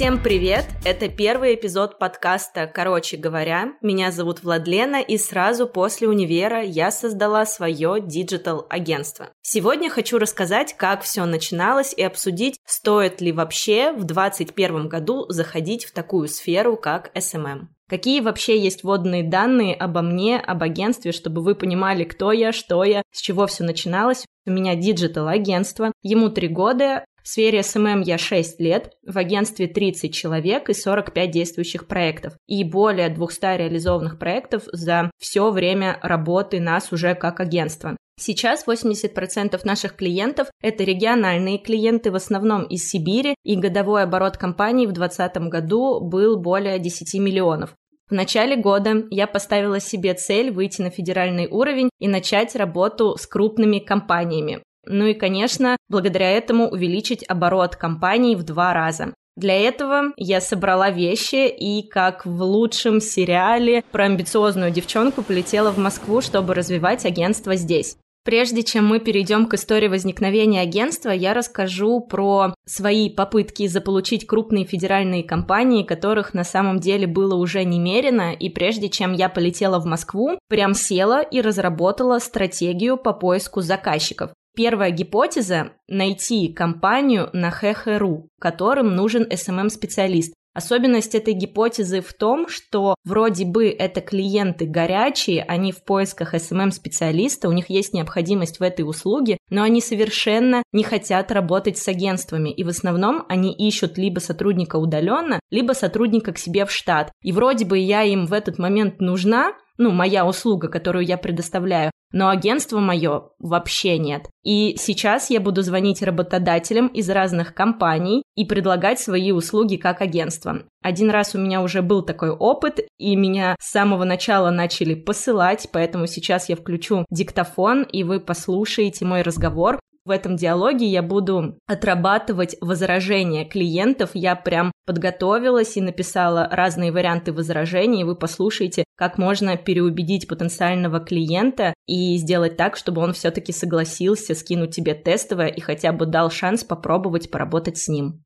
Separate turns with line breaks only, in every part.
Всем привет! Это первый эпизод подкаста «Короче говоря». Меня зовут Владлена, и сразу после универа я создала свое digital-агентство. Сегодня хочу рассказать, как все начиналось и обсудить, стоит ли вообще в 2021 году заходить в такую сферу, как SMM. Какие вообще есть вводные данные обо мне, об агентстве, чтобы вы понимали, кто я, что я, с чего все начиналось. У меня digital-агентство, ему три года, в сфере SMM я 6 лет, в агентстве 30 человек и 45 действующих проектов. И более 200 реализованных проектов за все время работы нас уже как агентство. Сейчас 80% наших клиентов – это региональные клиенты, в основном из Сибири, и годовой оборот компании в 2020 году был более 10 миллионов. В начале года я поставила себе цель выйти на федеральный уровень и начать работу с крупными компаниями. Ну и, конечно, благодаря этому увеличить оборот компании в два раза. Для этого я собрала вещи и, как в лучшем сериале про амбициозную девчонку, полетела в Москву, чтобы развивать агентство здесь. Прежде чем мы перейдем к истории возникновения агентства, я расскажу про свои попытки заполучить крупные федеральные компании, которых на самом деле было уже немерено, и прежде чем я полетела в Москву, прям села и разработала стратегию по поиску заказчиков. Первая гипотеза – найти компанию на ХХРУ, которым нужен SMM-специалист. Особенность этой гипотезы в том, что вроде бы это клиенты горячие, они в поисках SMM-специалиста, у них есть необходимость в этой услуге, но они совершенно не хотят работать с агентствами, и в основном они ищут либо сотрудника удаленно, либо сотрудника к себе в штат. И вроде бы я им в этот момент нужна, ну, моя услуга, которую я предоставляю, но агентство мое вообще нет. И сейчас я буду звонить работодателям из разных компаний и предлагать свои услуги как агентство. Один раз у меня уже был такой опыт, и меня с самого начала начали посылать, поэтому сейчас я включу диктофон, и вы послушаете мой разговор. В этом диалоге я буду отрабатывать возражения клиентов. Я прям подготовилась и написала разные варианты возражений. Вы послушайте, как можно переубедить потенциального клиента и сделать так, чтобы он все-таки согласился скинуть тебе тестовое и хотя бы дал шанс попробовать поработать с ним.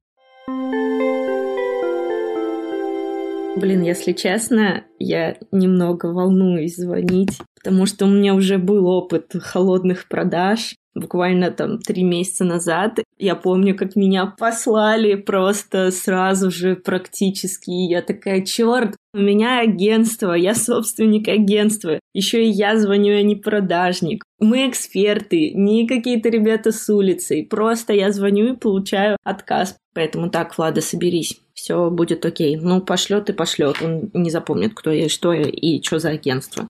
Блин, если честно, я немного волнуюсь звонить, потому что у меня уже был опыт холодных продаж, буквально там три месяца назад. Я помню, как меня послали просто сразу же практически. И я такая, черт, у меня агентство, я собственник агентства. Еще и я звоню, я не продажник. Мы эксперты, не какие-то ребята с улицы. Просто я звоню и получаю отказ. Поэтому так, Влада, соберись. Все будет окей. Ну, пошлет и пошлет. Он не запомнит, кто я, что я и что за агентство.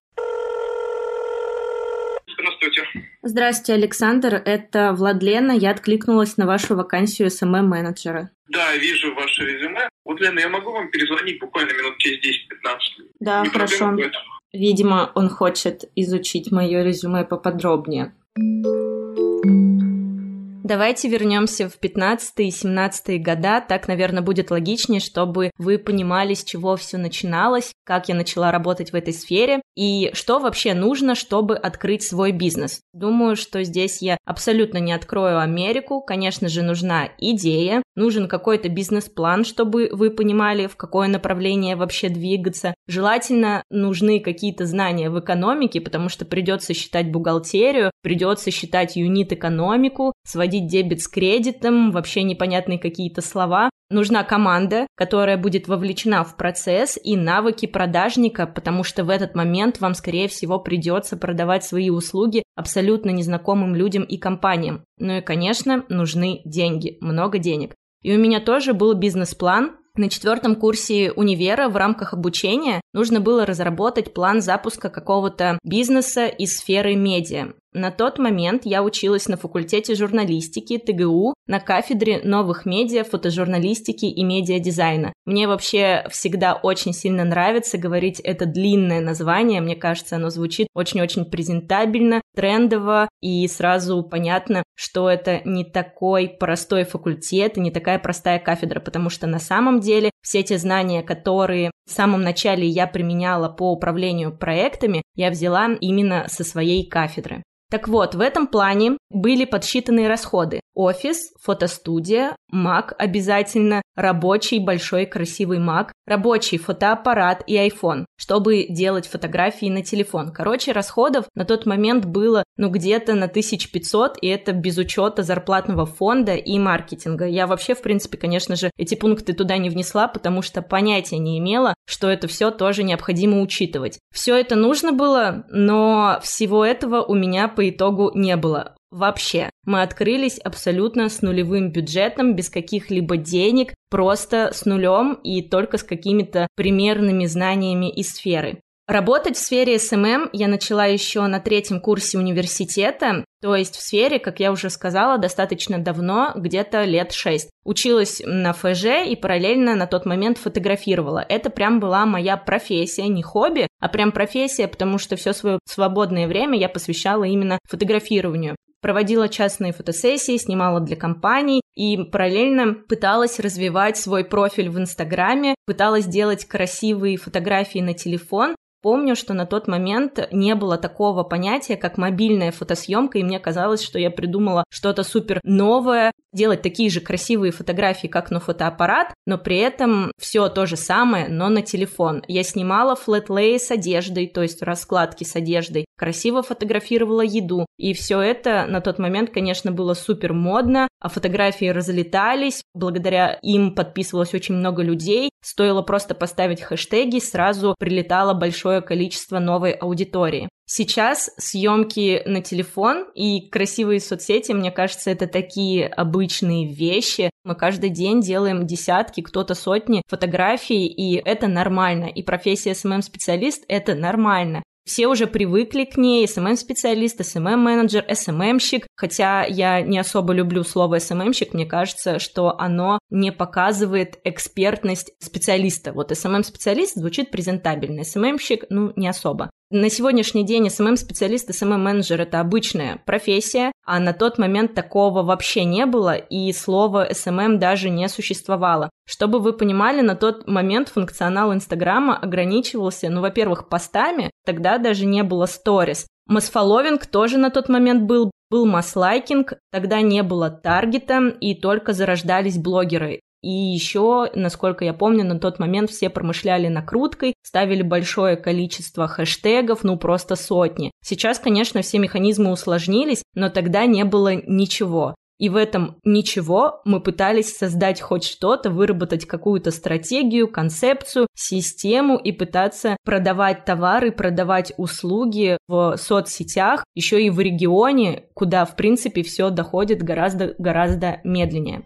Здравствуйте, Александр. Это Владлена. Я откликнулась на вашу вакансию SMM-менеджера.
Да, вижу ваше резюме. Вот, Лена, я могу вам перезвонить буквально минут через 10-15?
Да, Не хорошо. Видимо, он хочет изучить мое резюме поподробнее. Давайте вернемся в 15 и 17 года, так, наверное, будет логичнее, чтобы вы понимали, с чего все начиналось, как я начала работать в этой сфере и что вообще нужно, чтобы открыть свой бизнес. Думаю, что здесь я абсолютно не открою Америку, конечно же, нужна идея, нужен какой-то бизнес-план, чтобы вы понимали, в какое направление вообще двигаться. Желательно нужны какие-то знания в экономике, потому что придется считать бухгалтерию, придется считать юнит-экономику, сводить сводить дебет с кредитом, вообще непонятные какие-то слова. Нужна команда, которая будет вовлечена в процесс и навыки продажника, потому что в этот момент вам, скорее всего, придется продавать свои услуги абсолютно незнакомым людям и компаниям. Ну и, конечно, нужны деньги, много денег. И у меня тоже был бизнес-план, на четвертом курсе универа в рамках обучения нужно было разработать план запуска какого-то бизнеса из сферы медиа. На тот момент я училась на факультете журналистики ТГУ на кафедре новых медиа, фотожурналистики и медиадизайна. Мне вообще всегда очень сильно нравится говорить это длинное название. Мне кажется, оно звучит очень-очень презентабельно, трендово и сразу понятно, что это не такой простой факультет и не такая простая кафедра, потому что на самом деле все те знания, которые в самом начале я применяла по управлению проектами, я взяла именно со своей кафедры. Так вот, в этом плане были подсчитаны расходы. Офис, фотостудия, Mac обязательно, рабочий большой красивый Mac, рабочий фотоаппарат и iPhone, чтобы делать фотографии на телефон. Короче, расходов на тот момент было ну где-то на 1500, и это без учета зарплатного фонда и маркетинга. Я вообще, в принципе, конечно же, эти пункты туда не внесла, потому что понятия не имела, что это все тоже необходимо учитывать. Все это нужно было, но всего этого у меня по итогу не было. Вообще. Мы открылись абсолютно с нулевым бюджетом, без каких-либо денег, просто с нулем и только с какими-то примерными знаниями из сферы. Работать в сфере SMM я начала еще на третьем курсе университета, то есть в сфере, как я уже сказала, достаточно давно, где-то лет шесть. Училась на ФЖ и параллельно на тот момент фотографировала. Это прям была моя профессия, не хобби, а прям профессия, потому что все свое свободное время я посвящала именно фотографированию проводила частные фотосессии, снимала для компаний и параллельно пыталась развивать свой профиль в Инстаграме, пыталась делать красивые фотографии на телефон, Помню, что на тот момент не было такого понятия, как мобильная фотосъемка, и мне казалось, что я придумала что-то супер новое, делать такие же красивые фотографии, как на фотоаппарат, но при этом все то же самое, но на телефон. Я снимала флетлей с одеждой, то есть раскладки с одеждой, красиво фотографировала еду, и все это на тот момент, конечно, было супер модно, а фотографии разлетались, благодаря им подписывалось очень много людей, стоило просто поставить хэштеги, сразу прилетало большое количество новой аудитории. Сейчас съемки на телефон и красивые соцсети, мне кажется, это такие обычные вещи. Мы каждый день делаем десятки, кто-то сотни фотографий, и это нормально. И профессия SMM-специалист — это нормально. Все уже привыкли к ней, SMM-специалист, SMM-менеджер, SMM-щик, хотя я не особо люблю слово SMM-щик, мне кажется, что оно не показывает экспертность специалиста. Вот SMM-специалист звучит презентабельно, SMM-щик, ну, не особо. На сегодняшний день SMM-специалист, SMM-менеджер – это обычная профессия, а на тот момент такого вообще не было, и слова SMM даже не существовало. Чтобы вы понимали, на тот момент функционал Инстаграма ограничивался, ну, во-первых, постами, тогда даже не было сторис. Масфоловинг тоже на тот момент был, был масс-лайкинг, тогда не было таргета, и только зарождались блогеры. И еще, насколько я помню, на тот момент все промышляли накруткой, ставили большое количество хэштегов, ну просто сотни. Сейчас, конечно, все механизмы усложнились, но тогда не было ничего. И в этом ничего мы пытались создать хоть что-то, выработать какую-то стратегию, концепцию, систему и пытаться продавать товары, продавать услуги в соцсетях, еще и в регионе, куда, в принципе, все доходит гораздо-гораздо медленнее.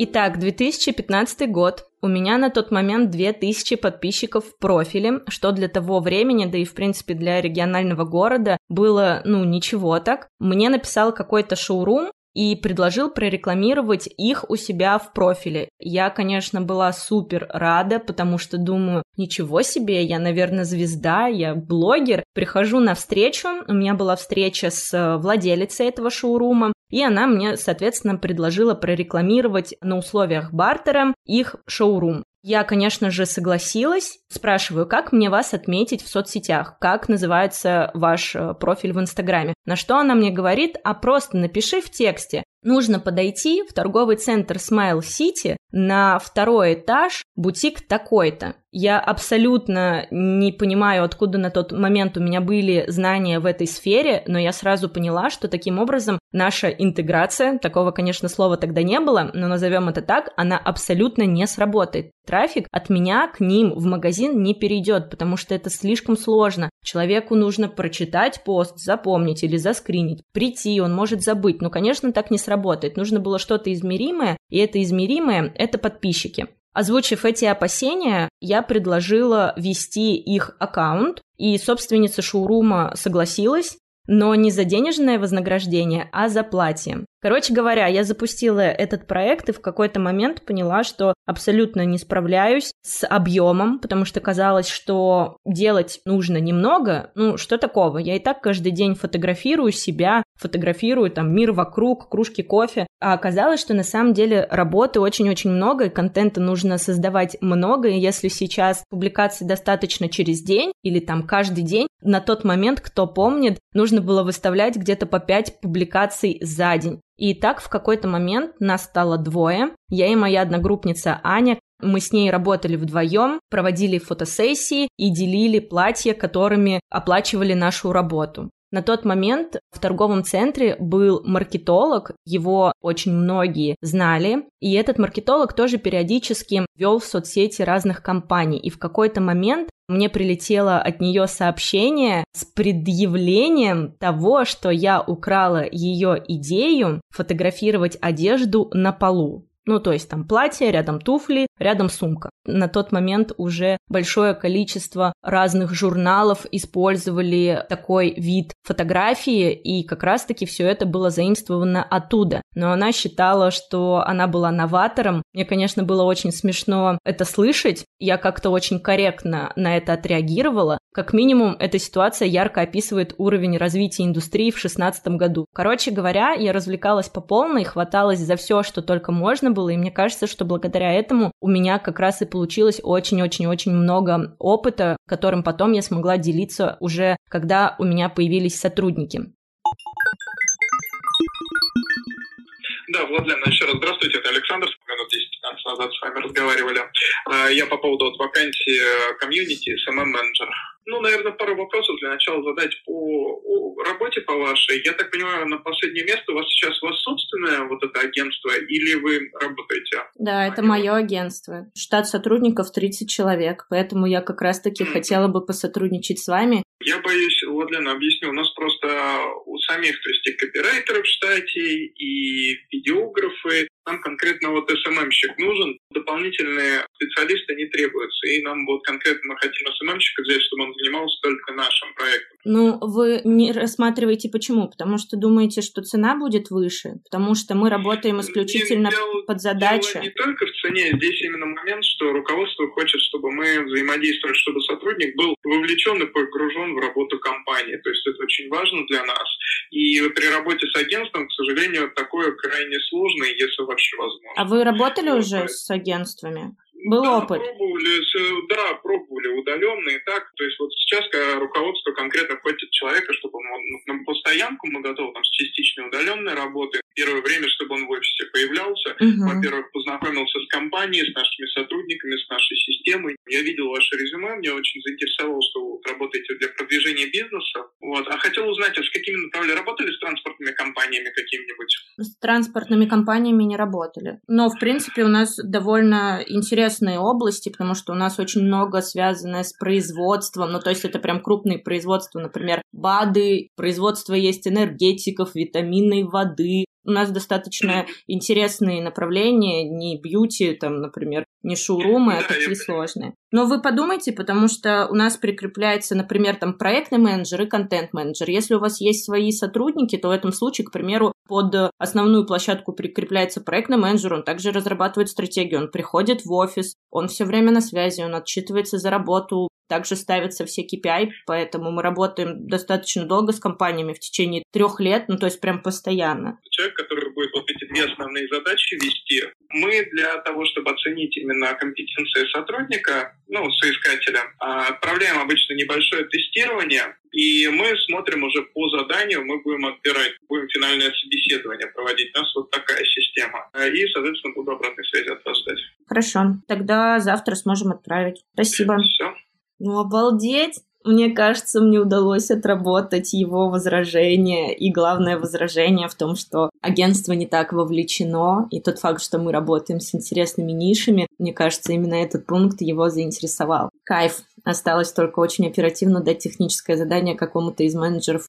Итак, 2015 год. У меня на тот момент 2000 подписчиков в профиле, что для того времени, да и в принципе для регионального города, было, ну, ничего так. Мне написал какой-то шоурум, и предложил прорекламировать их у себя в профиле. Я, конечно, была супер рада, потому что думаю, ничего себе, я, наверное, звезда, я блогер. Прихожу на встречу, у меня была встреча с владелицей этого шоурума, и она мне, соответственно, предложила прорекламировать на условиях бартера их шоурум. Я, конечно же, согласилась. Спрашиваю, как мне вас отметить в соцсетях? Как называется ваш э, профиль в Инстаграме? На что она мне говорит, а просто напиши в тексте. Нужно подойти в торговый центр Smile City на второй этаж, бутик такой-то. Я абсолютно не понимаю, откуда на тот момент у меня были знания в этой сфере, но я сразу поняла, что таким образом наша интеграция, такого, конечно, слова тогда не было, но назовем это так, она абсолютно не сработает. Трафик от меня к ним в магазин не перейдет, потому что это слишком сложно. Человеку нужно прочитать пост, запомнить или заскринить, прийти, он может забыть. Но, конечно, так не сработает. Нужно было что-то измеримое, и это измеримое – это подписчики. Озвучив эти опасения, я предложила вести их аккаунт, и собственница шоурума согласилась, но не за денежное вознаграждение, а за платье. Короче говоря, я запустила этот проект и в какой-то момент поняла, что абсолютно не справляюсь с объемом, потому что казалось, что делать нужно немного. Ну, что такого? Я и так каждый день фотографирую себя фотографирую там мир вокруг, кружки кофе. А оказалось, что на самом деле работы очень-очень много, и контента нужно создавать много, и если сейчас публикации достаточно через день или там каждый день, на тот момент, кто помнит, нужно было выставлять где-то по 5 публикаций за день. И так в какой-то момент нас стало двое. Я и моя одногруппница Аня, мы с ней работали вдвоем, проводили фотосессии и делили платья, которыми оплачивали нашу работу. На тот момент в торговом центре был маркетолог, его очень многие знали, и этот маркетолог тоже периодически вел в соцсети разных компаний. И в какой-то момент мне прилетело от нее сообщение с предъявлением того, что я украла ее идею фотографировать одежду на полу. Ну, то есть там платье, рядом туфли, рядом сумка. На тот момент уже большое количество разных журналов использовали такой вид фотографии, и как раз-таки все это было заимствовано оттуда. Но она считала, что она была новатором. Мне, конечно, было очень смешно это слышать. Я как-то очень корректно на это отреагировала. Как минимум, эта ситуация ярко описывает уровень развития индустрии в 2016 году. Короче говоря, я развлекалась по полной, хваталась за все, что только можно было, и мне кажется, что благодаря этому у меня как раз и получилось очень-очень-очень много опыта, которым потом я смогла делиться уже, когда у меня появились сотрудники.
Да, Владлен, еще раз здравствуйте, это Александр, минут 10-15 назад с вами разговаривали. А, я по поводу вот вакансии э, комьюнити, SMM-менеджер. Ну, наверное, пару вопросов для начала задать по работе по вашей. Я так понимаю, на последнее место у вас сейчас у вас собственное вот это агентство или вы работаете?
Да, это мое агентство. Штат сотрудников 30 человек, поэтому я как раз-таки mm-hmm. хотела бы посотрудничать с вами.
Я боюсь, вот, Лена, объясню. У нас просто у самих, то есть и копирайтеры в штате, и видеографы, нам конкретно вот СММщик нужен, дополнительные специалисты не требуются, и нам вот конкретно мы хотим СММщика взять, чтобы он занимался только нашим проектом.
Ну, вы не рассматриваете почему? Потому что думаете, что цена будет выше? Потому что мы работаем исключительно дело, под задачу?
Дело не только в цене, здесь именно момент, что руководство хочет, чтобы мы взаимодействовали, чтобы сотрудник был вовлечен и погружен в работу компании. То есть это очень важно для нас. И при работе с агентством, к сожалению, такое крайне сложно, если вообще возможно.
А вы работали вот, уже с агентствами? Был
да,
опыт?
Пробовали, да, пробовали удаленно и так. То есть вот сейчас руководство конкретно хочет человека, чтобы он на постоянку мы готовы там с частичной удаленной работы. Первое время, чтобы он в офисе появлялся. Угу. Во-первых, познакомился с компанией, с нашими сотрудниками, с нашей системой. Я видел ваше резюме, мне очень заинтересовало, что вы работаете для продвижения бизнеса. Вот. А хотел узнать, а с какими направлениями работали с транспортными компаниями какими-нибудь?
С транспортными компаниями не работали. Но, в принципе, у нас довольно интересные области, потому что у нас очень много связано с производством, ну то есть это прям крупные производства, например, БАДы, производство есть энергетиков, витаминной воды, у нас достаточно интересные направления, не бьюти, там, например, не шоурумы, а такие сложные. Но вы подумайте, потому что у нас прикрепляется, например, там проектный менеджер и контент-менеджер. Если у вас есть свои сотрудники, то в этом случае, к примеру, под основную площадку прикрепляется проектный менеджер, он также разрабатывает стратегию, он приходит в офис, он все время на связи, он отчитывается за работу, также ставятся все KPI, поэтому мы работаем достаточно долго с компаниями, в течение трех лет, ну то есть прям постоянно.
Человек, который будет вот эти две основные задачи вести, мы для того, чтобы оценить именно компетенции сотрудника, ну, соискателя, а, отправляем обычно небольшое тестирование, и мы смотрим уже по заданию, мы будем отбирать, будем финальное собеседование проводить. У нас вот такая система. И, соответственно, буду обратной связи от вас ждать.
Хорошо. Тогда завтра сможем отправить. Спасибо.
Все.
Ну, обалдеть! Мне кажется, мне удалось отработать его возражение. И главное возражение в том, что агентство не так вовлечено. И тот факт, что мы работаем с интересными нишами, мне кажется, именно этот пункт его заинтересовал. Кайф. Осталось только очень оперативно дать техническое задание какому-то из менеджеров.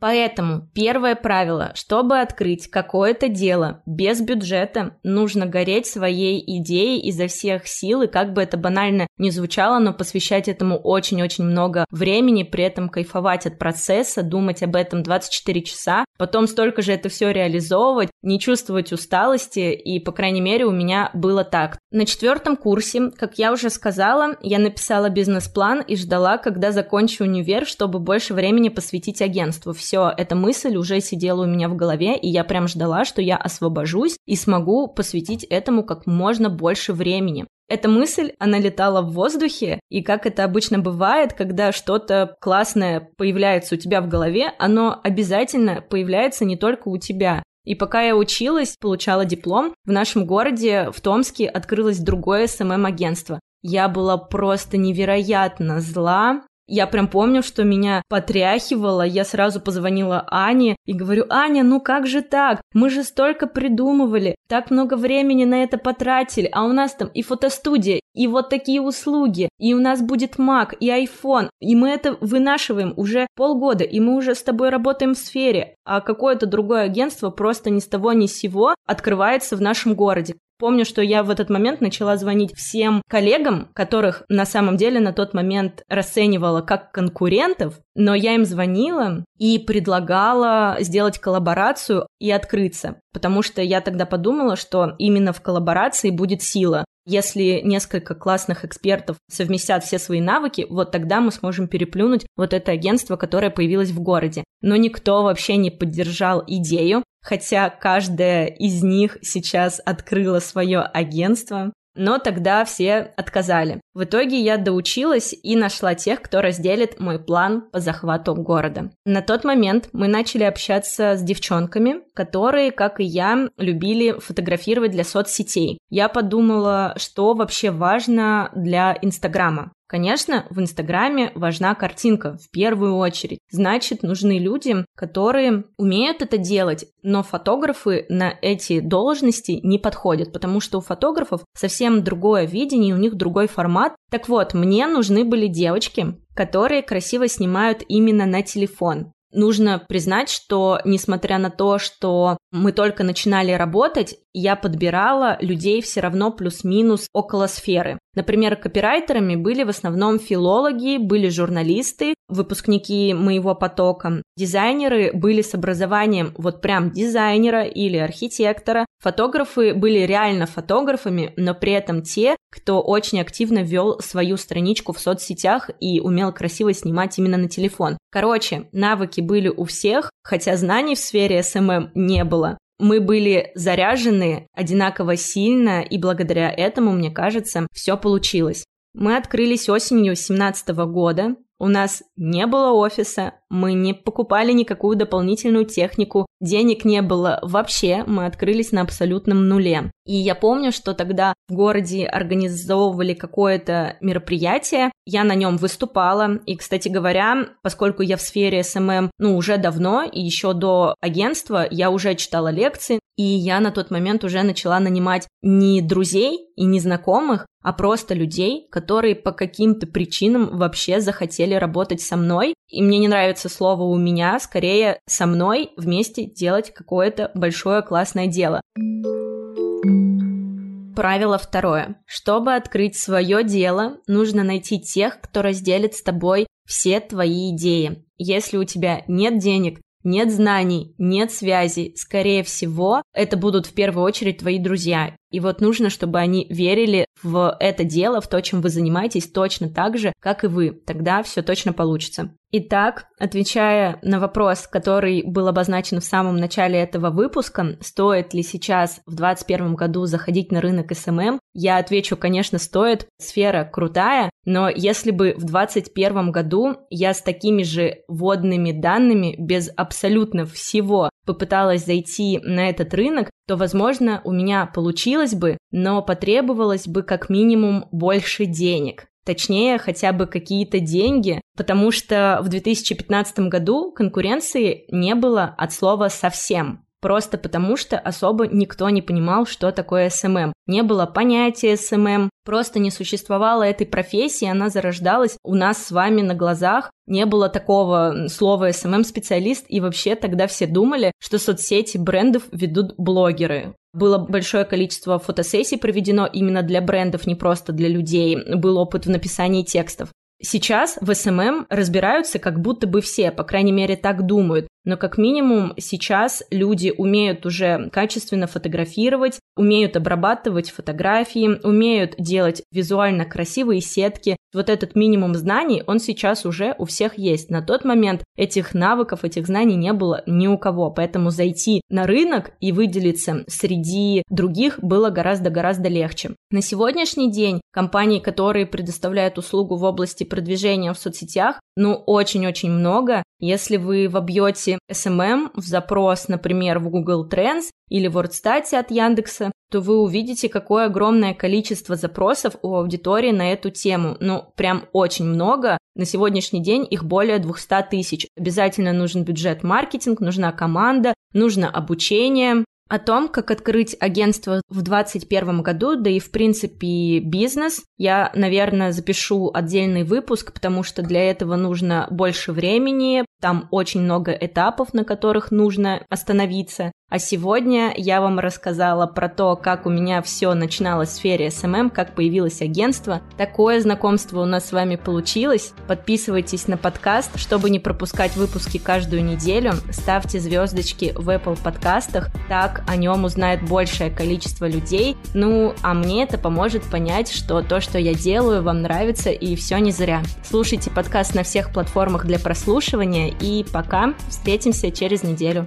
Поэтому первое правило, чтобы открыть какое-то дело без бюджета, нужно гореть своей идеей изо всех сил, и как бы это банально не звучало, но посвящать этому очень-очень много времени, при этом кайфовать от процесса, думать об этом 24 часа, потом столько же это все реализовывать, не чувствовать усталости, и, по крайней мере, у меня было так. На четвертом курсе, как я уже сказала, я написала бизнес-план и ждала, когда закончу универ, чтобы больше времени посвятить агентству. Эта мысль уже сидела у меня в голове, и я прям ждала, что я освобожусь и смогу посвятить этому как можно больше времени. Эта мысль, она летала в воздухе, и как это обычно бывает, когда что-то классное появляется у тебя в голове, оно обязательно появляется не только у тебя. И пока я училась, получала диплом, в нашем городе, в Томске, открылось другое СММ-агентство. Я была просто невероятно зла я прям помню, что меня потряхивало, я сразу позвонила Ане и говорю, Аня, ну как же так? Мы же столько придумывали, так много времени на это потратили, а у нас там и фотостудия, и вот такие услуги, и у нас будет Mac, и iPhone, и мы это вынашиваем уже полгода, и мы уже с тобой работаем в сфере, а какое-то другое агентство просто ни с того ни с сего открывается в нашем городе. Помню, что я в этот момент начала звонить всем коллегам, которых на самом деле на тот момент расценивала как конкурентов, но я им звонила и предлагала сделать коллаборацию и открыться, потому что я тогда подумала, что именно в коллаборации будет сила. Если несколько классных экспертов совместят все свои навыки, вот тогда мы сможем переплюнуть вот это агентство, которое появилось в городе. Но никто вообще не поддержал идею, хотя каждая из них сейчас открыла свое агентство. Но тогда все отказали. В итоге я доучилась и нашла тех, кто разделит мой план по захвату города. На тот момент мы начали общаться с девчонками, которые, как и я, любили фотографировать для соцсетей. Я подумала, что вообще важно для Инстаграма. Конечно, в Инстаграме важна картинка в первую очередь. Значит, нужны люди, которые умеют это делать, но фотографы на эти должности не подходят, потому что у фотографов совсем другое видение, у них другой формат. Так вот, мне нужны были девочки, которые красиво снимают именно на телефон. Нужно признать, что несмотря на то, что мы только начинали работать, я подбирала людей все равно плюс-минус около сферы. Например, копирайтерами были в основном филологи, были журналисты, выпускники моего потока. Дизайнеры были с образованием вот прям дизайнера или архитектора. Фотографы были реально фотографами, но при этом те, кто очень активно вел свою страничку в соцсетях и умел красиво снимать именно на телефон. Короче, навыки были у всех, хотя знаний в сфере SMM не было мы были заряжены одинаково сильно, и благодаря этому, мне кажется, все получилось. Мы открылись осенью 2017 года, у нас не было офиса, мы не покупали никакую дополнительную технику, денег не было вообще, мы открылись на абсолютном нуле. И я помню, что тогда в городе организовывали какое-то мероприятие, я на нем выступала, и, кстати говоря, поскольку я в сфере SMM, ну, уже давно, и еще до агентства, я уже читала лекции, и я на тот момент уже начала нанимать не друзей и не знакомых, а просто людей, которые по каким-то причинам вообще захотели работать со мной. И мне не нравится слово «у меня», скорее со мной вместе делать какое-то большое классное дело. Правило второе. Чтобы открыть свое дело, нужно найти тех, кто разделит с тобой все твои идеи. Если у тебя нет денег, нет знаний, нет связей, скорее всего, это будут в первую очередь твои друзья. И вот нужно, чтобы они верили в это дело, в то, чем вы занимаетесь, точно так же, как и вы. Тогда все точно получится. Итак, отвечая на вопрос, который был обозначен в самом начале этого выпуска, стоит ли сейчас в 2021 году заходить на рынок SMM, я отвечу, конечно, стоит. Сфера крутая, но если бы в 2021 году я с такими же вводными данными, без абсолютно всего, попыталась зайти на этот рынок, то, возможно, у меня получилось бы, но потребовалось бы как минимум больше денег. Точнее, хотя бы какие-то деньги, потому что в 2015 году конкуренции не было от слова совсем. Просто потому что особо никто не понимал, что такое SMM. Не было понятия SMM, просто не существовало этой профессии, она зарождалась у нас с вами на глазах, не было такого слова SMM-специалист, и вообще тогда все думали, что соцсети брендов ведут блогеры. Было большое количество фотосессий проведено именно для брендов, не просто для людей. Был опыт в написании текстов. Сейчас в SMM разбираются как будто бы все, по крайней мере так думают. Но как минимум сейчас люди умеют уже качественно фотографировать, умеют обрабатывать фотографии, умеют делать визуально красивые сетки. Вот этот минимум знаний, он сейчас уже у всех есть. На тот момент этих навыков, этих знаний не было ни у кого. Поэтому зайти на рынок и выделиться среди других было гораздо-гораздо легче. На сегодняшний день компании, которые предоставляют услугу в области продвижения в соцсетях, ну, очень-очень много. Если вы вобьете SMM в запрос, например, в Google Trends или в WordStat от Яндекса, то вы увидите, какое огромное количество запросов у аудитории на эту тему. Ну, прям очень много. На сегодняшний день их более 200 тысяч. Обязательно нужен бюджет маркетинг, нужна команда, нужно обучение. О том, как открыть агентство в 2021 году, да и в принципе бизнес, я, наверное, запишу отдельный выпуск, потому что для этого нужно больше времени, там очень много этапов, на которых нужно остановиться. А сегодня я вам рассказала про то, как у меня все начиналось в сфере SMM, как появилось агентство. Такое знакомство у нас с вами получилось. Подписывайтесь на подкаст, чтобы не пропускать выпуски каждую неделю. Ставьте звездочки в Apple подкастах, так о нем узнает большее количество людей. Ну, а мне это поможет понять, что то, что я делаю, вам нравится и все не зря. Слушайте подкаст на всех платформах для прослушивания и пока. Встретимся через неделю.